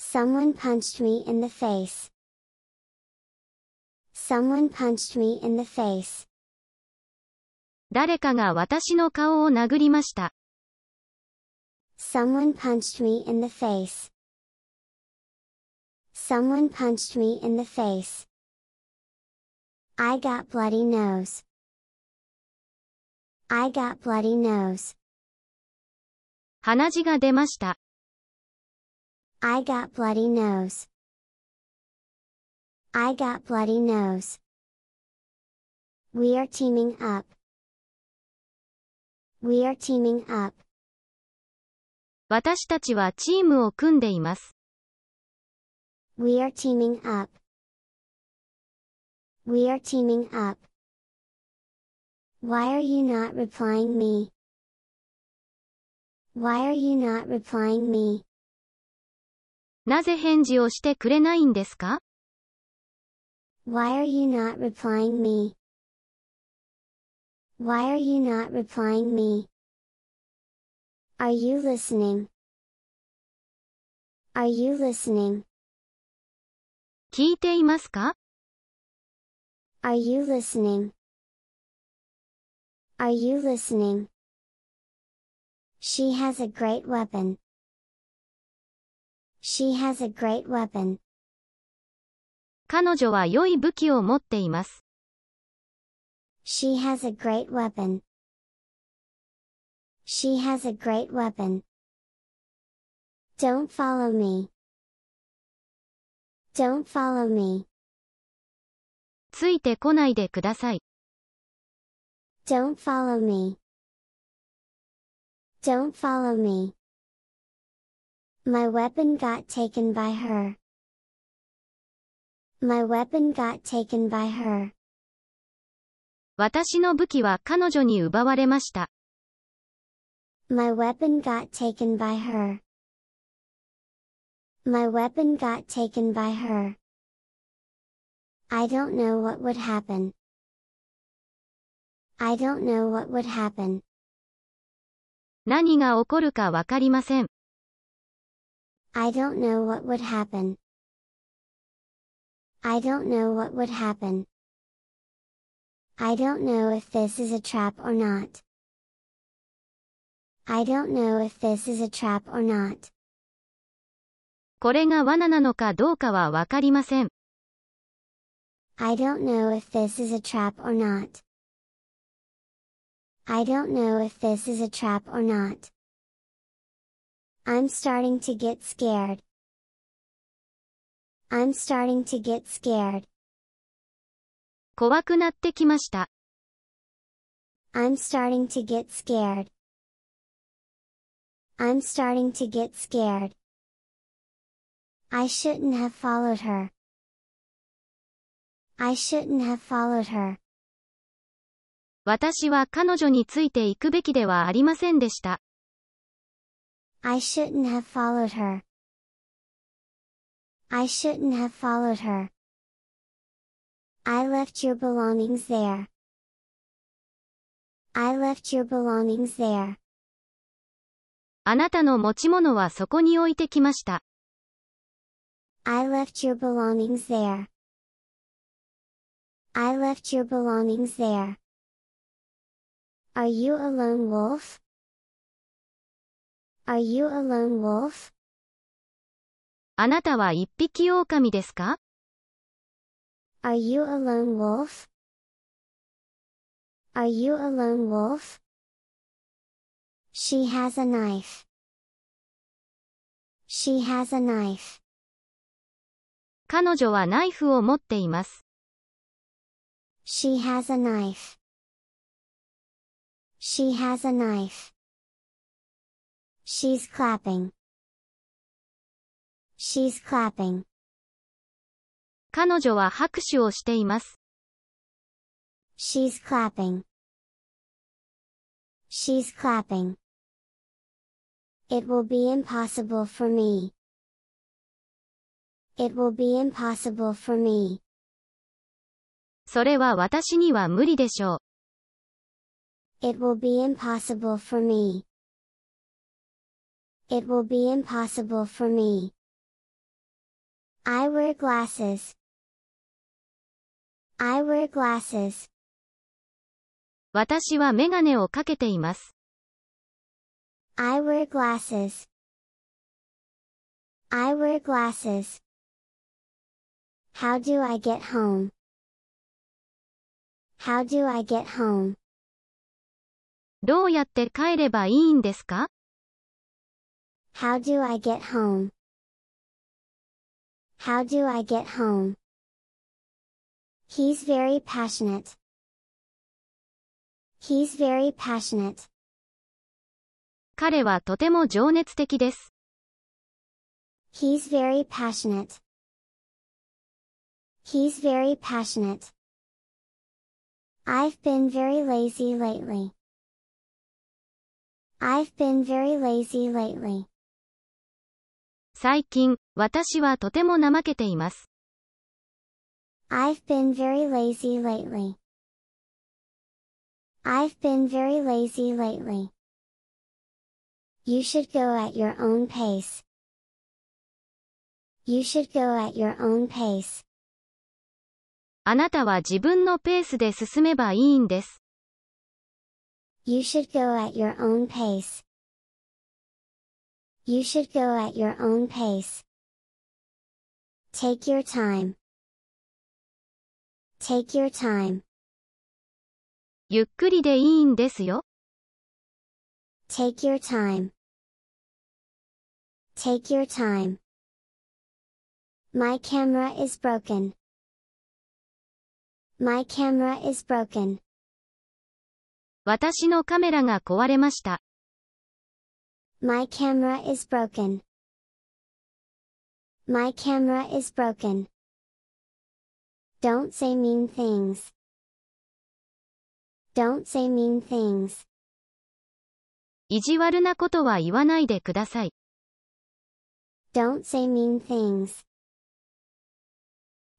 Someone punched me in the face. Someone punched me in the face. 誰かが私の顔を殴りました。Someone punched me in the face. Someone punched me in the face. I got bloody nose. I got bloody nose. 鼻血が出ました。I got bloody nose. I got bloody nose. We are teaming up. We are teaming up. 私たちはチームを組んでいます。 We are teaming up. We are teaming up. Why are you not replying me? Why are you not replying me? なぜ返事をしてくれないんですか Why are you not replying me? Why are you not replying me? Are you listening? Are you listening? 聞いていますか Are you listening? Are you listening? She has a great weapon. She has a great weapon. 彼女は良い武器を持っています。 She has a great weapon. She has a great weapon. Don't follow me. Don't follow me. ついてこないでください。 Don't follow me. Don't follow me. My weapon got taken by her. My weapon got taken by her. 私の武器は彼女に奪われました。My weapon got taken by her. My weapon got taken by her. I don't know what would happen. I don't know what would happen. 何が起こるかわかりません。I don't know what would happen. I don't know what would happen. I don't know if this is a trap or not. I don't know if this is a trap or not. これが罠なのかどうかはわかりません。 I don't know if this is a trap or not. I don't know if this is a trap or not. I'm starting to get scared. I'm starting to get scared. 怖くなってきました。I'm starting to get scared. I'm starting to get scared. I shouldn't have followed her. I shouldn't have followed her. 私は彼女についていくべきではありませんでした。I shouldn't have followed her. I shouldn't have followed her. I left your belongings there. I left your belongings there. あなたの持ち物はそこに置いてきました。 I left your belongings there. I left your belongings there. Are you a lone wolf? Are you a lone wolf? あなたは一匹狼ですか Are you a lone wolf? Are you a lone wolf? She has a knife. She has a knife. 彼女はナイフを持っています。She has a knife. She has a knife. She's clapping. She's clapping. 彼女は拍手をしています。She's clapping. She's clapping. It will be impossible for me. It will be impossible for me. それは私には無理でしょう。It will be impossible for me. It will be impossible for me. I wear glasses. I wear glasses. 私はメガネをかけています。 I wear glasses. I wear glasses. How do I get home? How do I get home? どうやって帰ればいいんですか How do I get home? How do I get home? He's very passionate. He's very passionate. 彼はとても情熱的です。 He's very passionate. He's very passionate. I've been very lazy lately. I've been very lazy lately. 最近、私はとても怠けています。I've been very lazy lately. I've been very lazy lately. You should go at your own pace. You should go at your own pace. あなたは自分のペースで進めばいいんです。You should go at your own pace. You should go at your own pace. Take your time. Take your time. ゆっくりでいいんですよ。 Take your time. Take your time. My camera is broken. My camera is broken. 私のカメラが壊れました。 My camera is broken. My camera is broken. Don't say mean things. Don't say mean things. 意地悪なことは言わないでください。 Don't say mean things.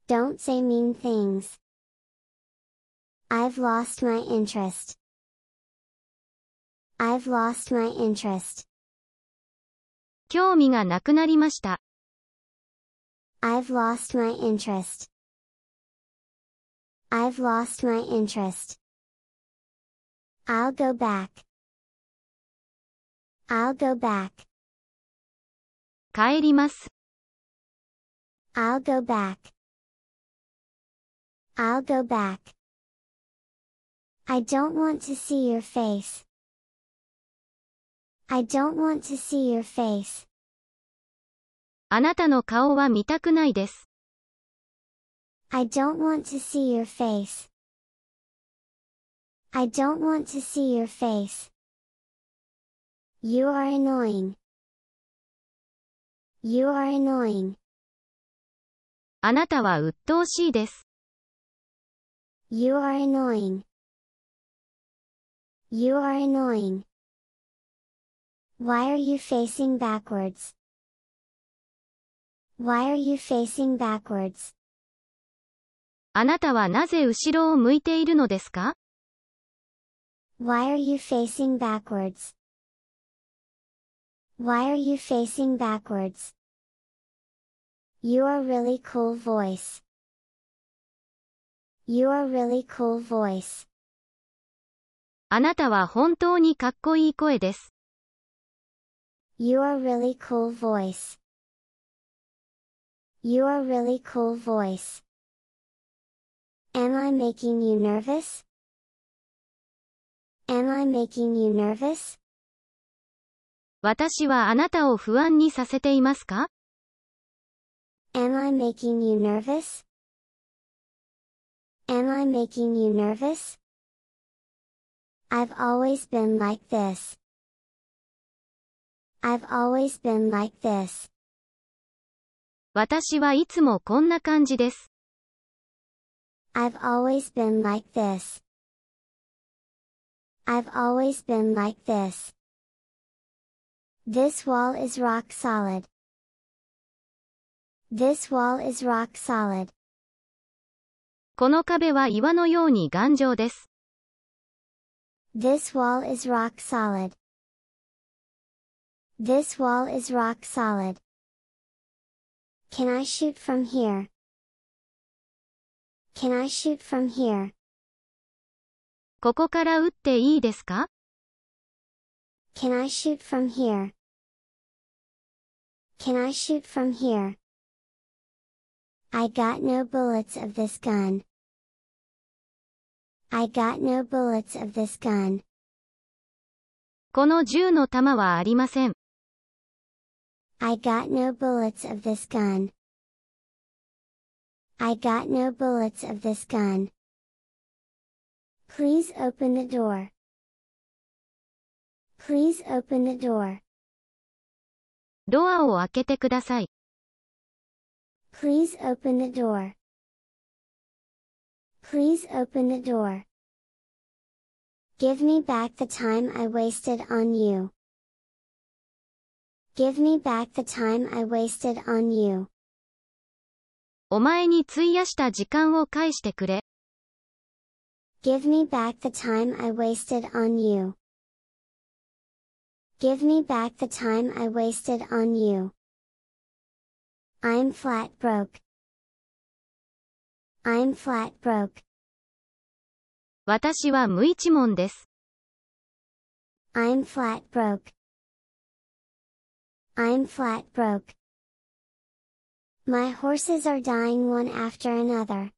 Don't say mean things. I've lost my interest. I've lost my interest. 興味がなくなりました。I've lost my interest. I've lost my interest. I'll go back. I'll go back. 帰ります。I'll go back. I'll go back. I don't want to see your face. I don't want to see your face. あなたの顔は見たくないです。 I don't want to see your face. I don't want to see your face. You are annoying. You are annoying. あなたは鬱陶しいです。 You are annoying. You are annoying. Why are you facing backwards? Why are you facing backwards? あなたはなぜ後ろを向いているのですか Why are you facing backwards? Why are you facing backwards? You are really cool voice. You are really cool voice. あなたは本当にかっこいい声です。You are really cool voice. You are really cool voice. Am I making you nervous? Am I making you nervous? 私はあなたを不安にさせていますか Am I making you nervous? Am I making you nervous? I've always been like this. I've always been like this. 私はいつもこんな感じです。 I've always been like this. I've always been like this. This wall is rock solid. This wall is rock solid. この壁は岩のように頑丈です。 This wall is rock solid. This wall is rock solid. Can I shoot from here? Can I shoot from here? ここから撃っていいですか Can I shoot from here? Can I shoot from here? I got no bullets of this gun. I got no bullets of this gun. この銃の弾はありません。 I got no bullets of this gun. I got no bullets of this gun. Please open the door. Please open the door. ドアを開けてください。 Please open the door. Please open the door. Give me back the time I wasted on you. Give me back the time I wasted on you. お前に費やした時間を返してくれ。 Give me back the time I wasted on you. Give me back the time I wasted on you. I'm flat broke. I'm flat broke. 私は無一文です。 I'm flat broke. I'm flat broke. My horses are dying one after another.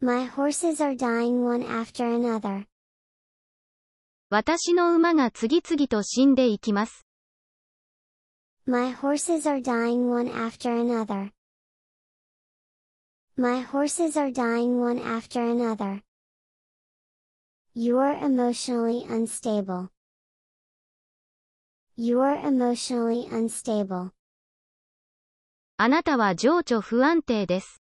My horses are dying one after another. 私の馬が次々と死んでいきます。 My horses are dying one after another. My horses are dying one after another. You're emotionally unstable. You're emotionally unstable. あなたは情緒不安定です。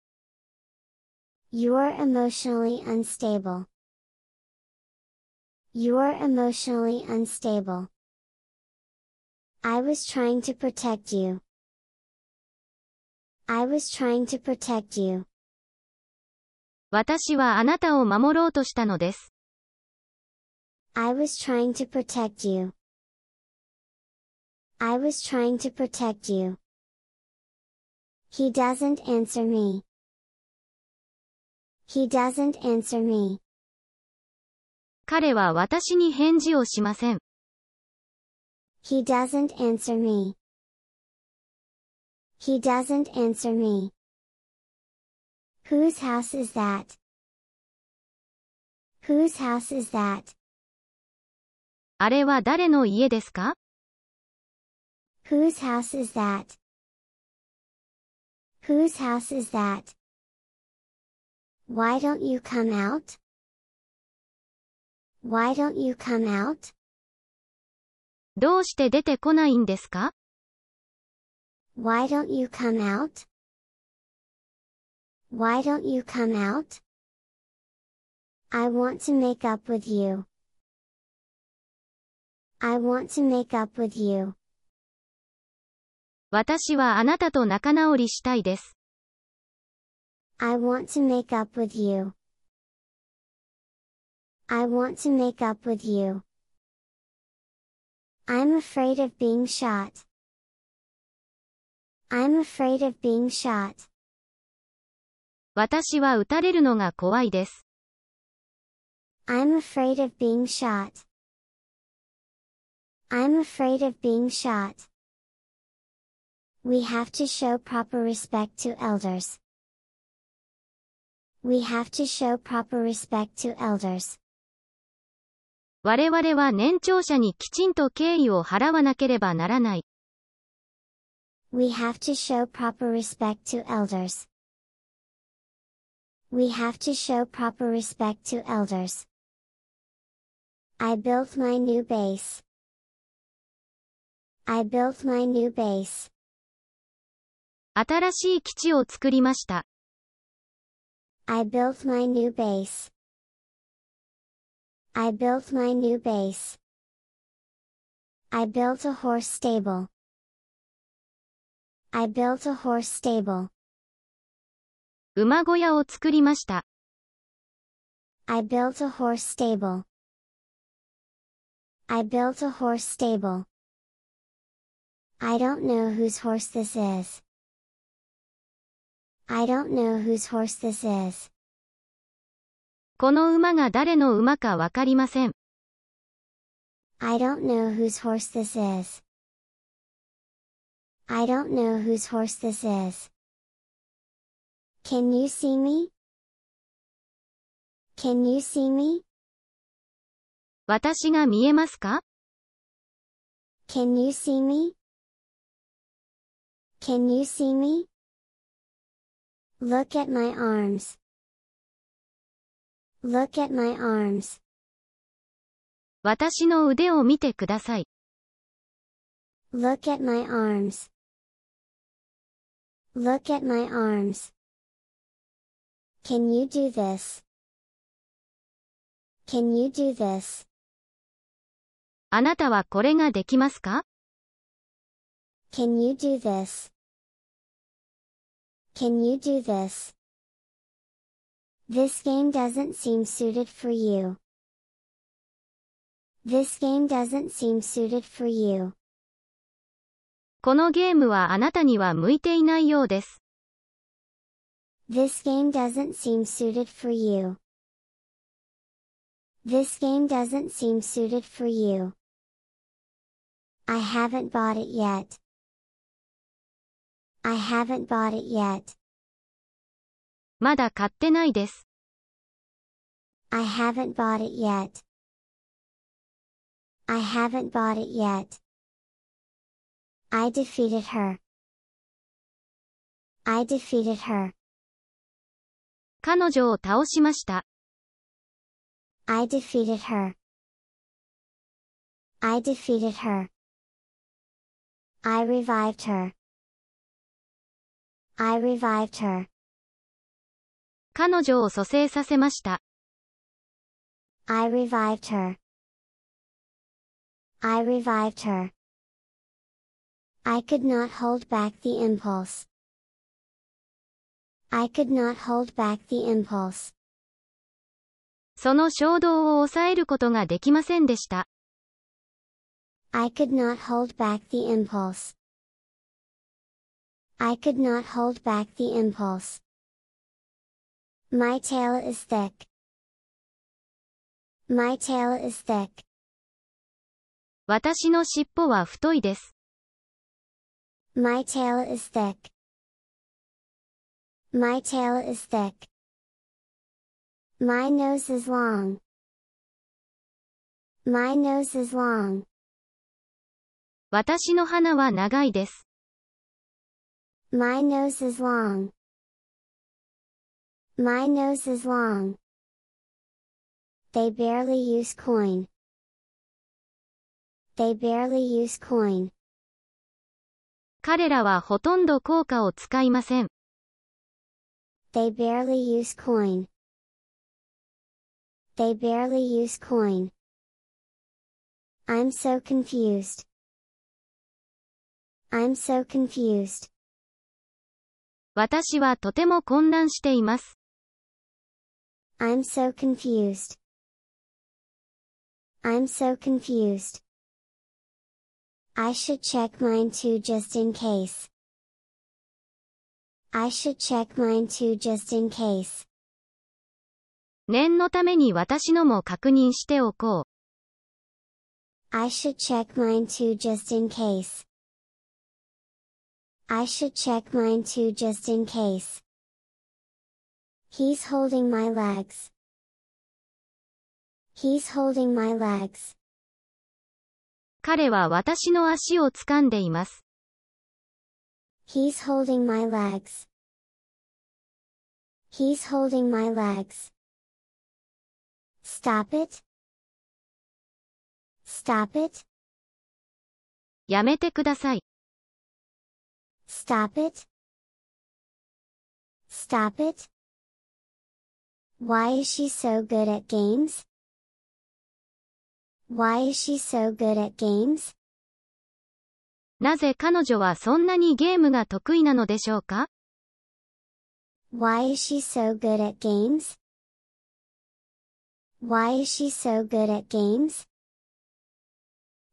You're emotionally unstable. You're emotionally unstable. I was trying to protect you. I was trying to protect you. 私はあなたを守ろうとしたのです。 I was trying to protect you. I was trying to protect you. He doesn't answer me. He doesn't answer me. 彼は私に返事をしません。 He doesn't answer me. He doesn't answer me. Whose house is that? Whose house is that? あれは誰の家ですか Whose house is that? Whose house is that? Why don't you come out? Why don't you come out? どうして出てこないんですか Why don't you come out? Why don't you come out? I want to make up with you. I want to make up with you. 私はあなたと仲直りしたいです。I want to make up with you. I want to make up with you. I'm afraid of being shot. I'm afraid of being shot. 私は撃たれるのが怖いです。I'm afraid of being shot. I'm afraid of being shot. We have to show proper respect to elders. We have to show proper respect to elders. 我々は年長者にきちんと敬意を払わなければならない。 We have to show proper respect to elders. We have to show proper respect to elders. I built my new base. I built my new base. 新しい基地を作りました。 I built my new base. I built my new base. I built a horse stable. I built a horse stable. 馬小屋を作りました。 I built a horse stable. I built a horse stable. I don't know whose horse this is. I don't know whose horse this is. この馬が誰の馬かわかりません。I don't know whose horse this is. I don't know whose horse this is. Can you see me? Can you see me? 私が見えますか Can you see me? Can you see me? Look at my arms. Look at my arms. 私の腕を見てください。Look at my arms. Look at my arms. Can you do this? Can you do this? あなたはこれができますか Can you do this? Can you do this? This game doesn't seem suited for you. This game doesn't seem suited for you. このゲームはあなたには向いていないようです。 This game doesn't seem suited for you. This game doesn't seem suited for you. I haven't bought it yet. I haven't bought it yet. まだ買ってないです。 I haven't bought it yet. I haven't bought it yet. I defeated her. I defeated her. 彼女を倒しました。 I defeated her. I defeated her. I revived her. I revived her. 彼女を蘇生させました。I revived her. I revived her. I could not hold back the impulse. I could not hold back the impulse. その衝動を抑えることができませんでした。I could not hold back the impulse. I could not hold back the impulse. My tail is thick. My tail is thick. 私の尻尾は太いです。My tail is thick. My tail is thick. My nose is long. My nose is long. 私の鼻は長いです。My nose is long. My nose is long. They barely use coin. They barely use coin. 彼らはほとんど効果を使いません。 They barely use coin. They barely use coin. I'm so confused. I'm so confused. 私はとても混乱しています。I'm so confused. I'm so confused. I should check mine too just in case. I should check mine too just in case. 念のために私のも確認しておこう。I should check mine too just in case. I should check mine too just in case. He's holding my legs. He's holding my legs. 彼は私の足を掴んでいます。He's holding my legs. He's holding my legs. Stop it. Stop it. やめてください。Stop it. Stop it. Why is she so good at games? Why is she so good at games? なぜ彼女はそんなにゲームが得意なのでしょうか Why is she so good at games? Why is she so good at games?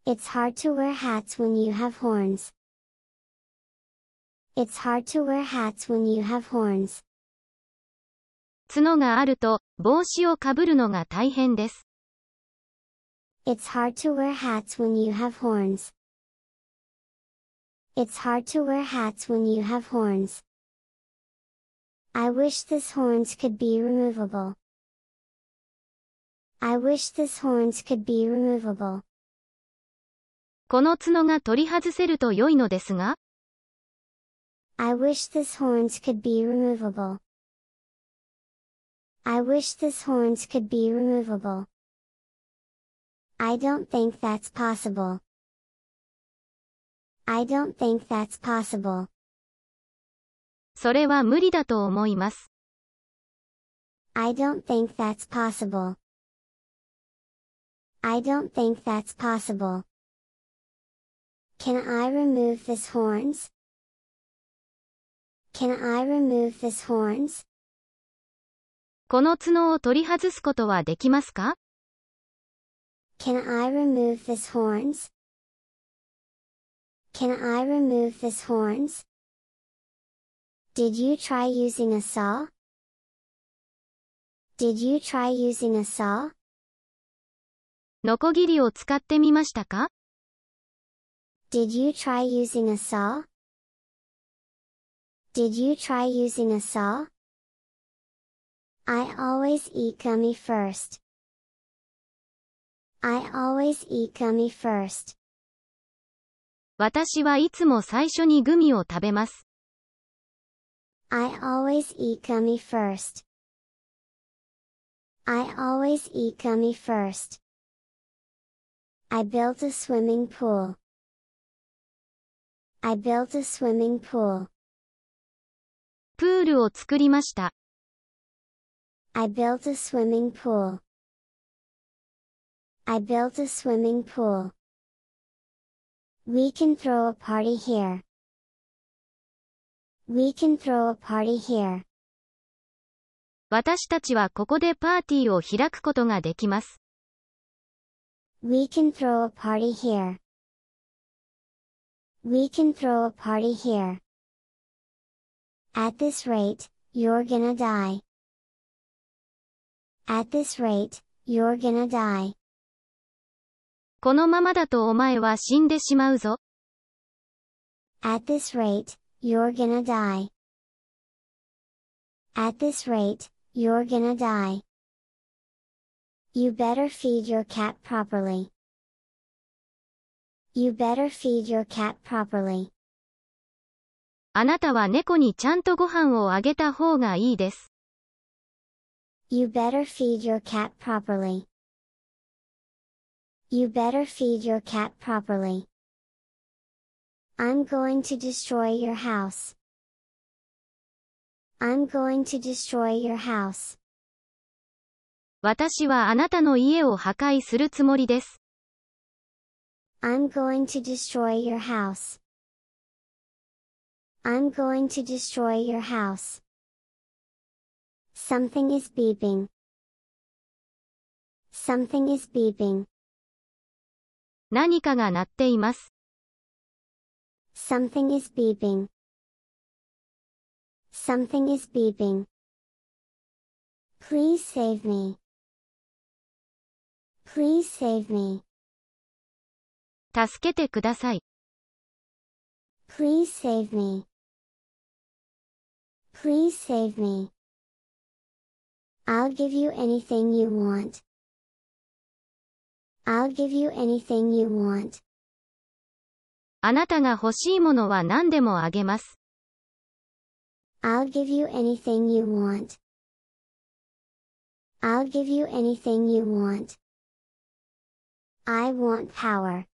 It's hard to wear hats when you have horns. It's hard to wear hats when you have horns. 角があると、帽子をかぶるのが大変です。 It's hard to wear hats when you have horns. It's hard to wear hats when you have horns. I wish this horns could be removable. I wish this horns could be removable. この角が取り外せると良いのですが、 I wish this horns could be removable. I wish this horns could be removable. I don't think that's possible. I don't think that's possible. それは無理だと思います。 I don't think that's possible. I don't think that's possible. Can I remove this horns? Can I remove this horns? この角を取り外すことはできますか Can I remove this horns? Can I remove this horns? Did you try using a saw? Did you try using a saw? ノコギリを使ってみましたか Did you try using a saw? Did you try using a saw? I always eat gummy first. I always eat gummy first. 私はいつも最初にグミを食べます。 I always eat gummy first. I always eat gummy first. I built a swimming pool. I built a swimming pool. プールを作りました。I built a swimming pool. I built a swimming pool. We can throw a party here. We can throw a party here. 私たちはここでパーティーを開くことができます。We can throw a party here. We can throw a party here. At this rate, you're gonna die. At this rate, you're gonna die. このままだとお前は死んでしまうぞ。 At this rate, you're gonna die. At this rate, you're gonna die. You better feed your cat properly. You better feed your cat properly. あなたは猫にちゃんとご飯をあげた方がいいです。You better feed your cat properly. You better feed your cat properly. I'm going to destroy your house. I'm going to destroy your house. 私はあなたの家を破壊するつもりです。I'm going to destroy your house. I'm going to destroy your house. Something is beeping. Something is beeping. 何かが鳴っています。 Something is beeping. Something is beeping. Please save me. Please save me. 助けてください。 Please save me. Please save me. I'll give you anything you want. I'll give you anything you want. あなたが欲しいものは何でもあげます。 I'll give you anything you want. I'll give you anything you want. I want power.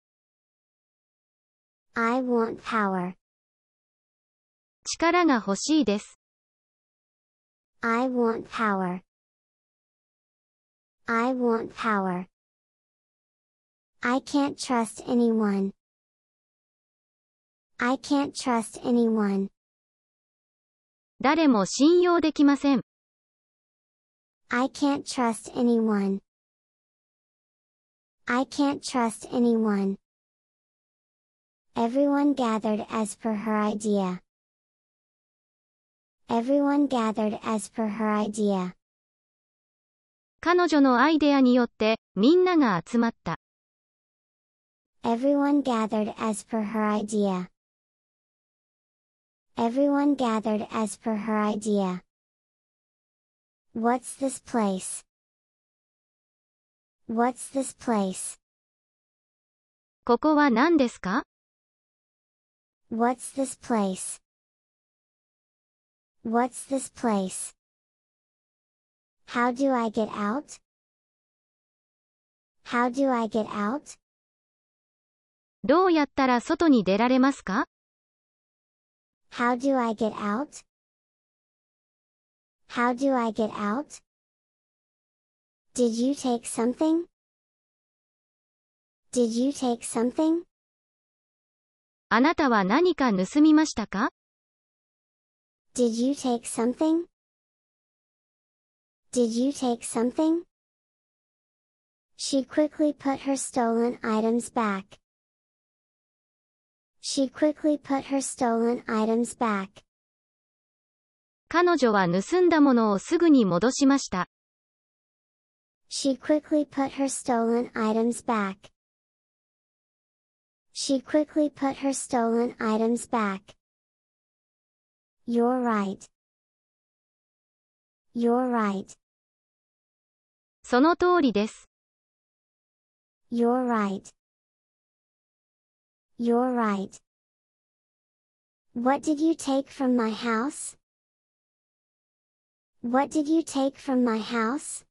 I want power. 力が欲しいです。 I want power. I want power. I can't trust anyone. I can't trust anyone. 誰も信用できません。 I can't trust anyone. I can't trust anyone. Everyone gathered as per her idea. Everyone gathered as per her idea. 彼女のアイデアによって、みんなが集まった。 Everyone gathered as per her idea. Everyone gathered as per her idea. What's this place? What's this place? ここは何ですか What's this place? What's this place? How do I get out? How do I get out? どうやったら外に出られますか How do I get out? How do I get out? Did you take something? Did you take something? あなたは何か盗みましたか Did you take something? Did you take something? She quickly put her stolen items back. She quickly put her stolen items back. 彼女は盗んだものをすぐに戻しました。 She quickly put her stolen items back. She quickly put her stolen items back. You're right. You're right. その通りです。 You're right. You're right. What did you take from my house? What did you take from my house?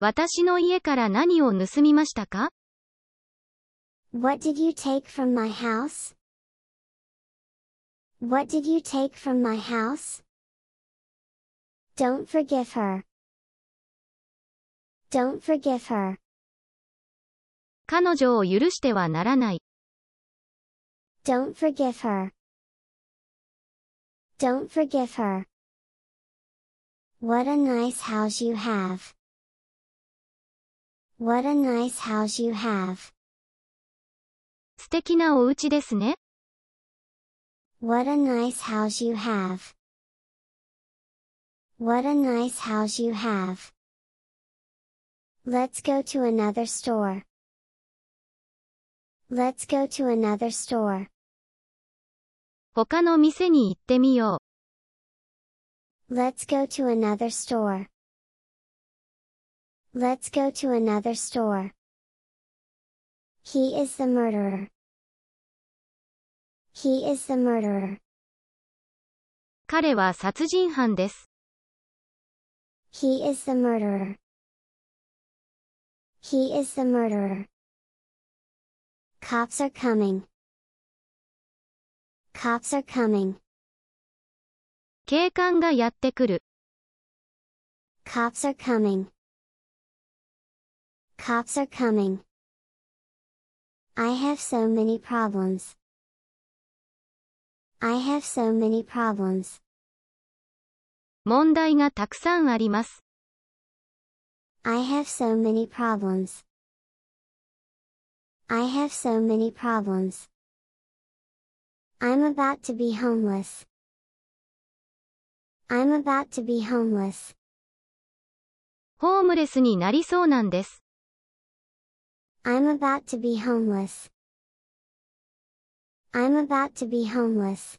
私の家から何を盗みましたか What did you take from my house? What did you take from my house? Don't forgive her. Don't forgive her. 彼女を許してはならない。 Don't forgive her. Don't forgive her. What a nice house you have. What a nice house you have. 素敵なお家ですね。 What a nice house you have. What a nice house you have. Let's go to another store. Let's go to another store. 他の店に行ってみよう。 Let's go to another store. Let's go to another store. He is the murderer. He is the murderer. 彼は殺人犯です。 He is the murderer. He is the murderer. Cops are coming. Cops are coming. 警官がやってくる。 Cops are coming. Cops are coming. I have so many problems. I have so many problems. 問題がたくさんあります。 I have so many problems. I have so many problems. I'm about to be homeless. I'm about to be homeless. ホームレスになりそうなんです。 I'm about to be homeless. I'm about to be homeless.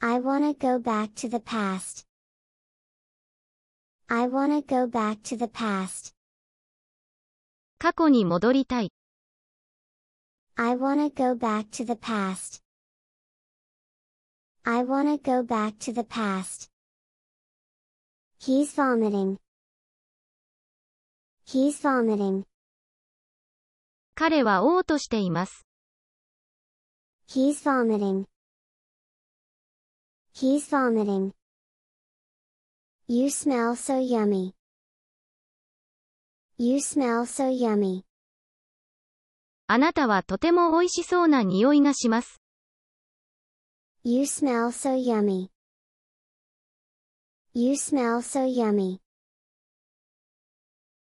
I wanna go back to the past. I wanna go back to the past. 過去に戻りたい。 I wanna go back to the past. I wanna go back to the past. He's vomiting. He's vomiting. 彼は嘔吐しています。 He's vomiting. He's vomiting. You smell so yummy. You smell so yummy. あなたはとても美味しそうな匂いがします。You smell so yummy. You smell so yummy.